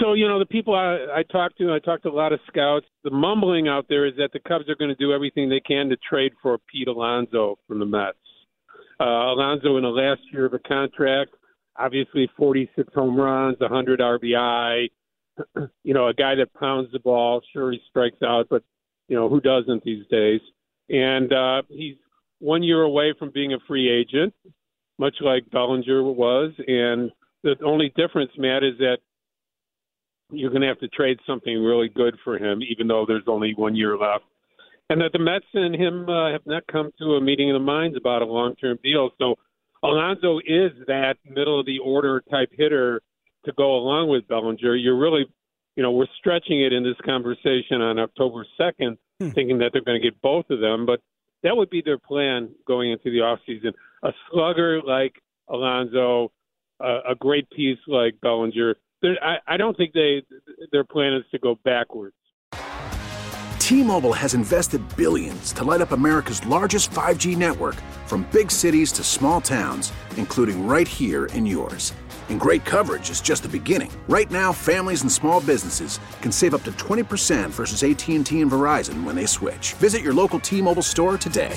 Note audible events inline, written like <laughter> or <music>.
So, you know, the people I, I talked to, I talked to a lot of scouts. The mumbling out there is that the Cubs are going to do everything they can to trade for Pete Alonso from the Mets. Uh, Alonso in the last year of a contract, obviously 46 home runs, 100 RBI. <clears throat> you know, a guy that pounds the ball. Sure, he strikes out, but you know who doesn't these days? And uh, he's one year away from being a free agent, much like Bellinger was. And the only difference, Matt, is that you're going to have to trade something really good for him, even though there's only one year left. And that the Mets and him uh, have not come to a meeting of the minds about a long-term deal. So Alonso is that middle of the order type hitter to go along with Bellinger. You're really, you know, we're stretching it in this conversation on October 2nd, hmm. thinking that they're going to get both of them. But that would be their plan going into the offseason. A slugger like Alonso, uh, a great piece like Bellinger – I, I don't think they their plan is to go backwards. T-Mobile has invested billions to light up America's largest 5G network, from big cities to small towns, including right here in yours. And great coverage is just the beginning. Right now, families and small businesses can save up to 20% versus AT&T and Verizon when they switch. Visit your local T-Mobile store today.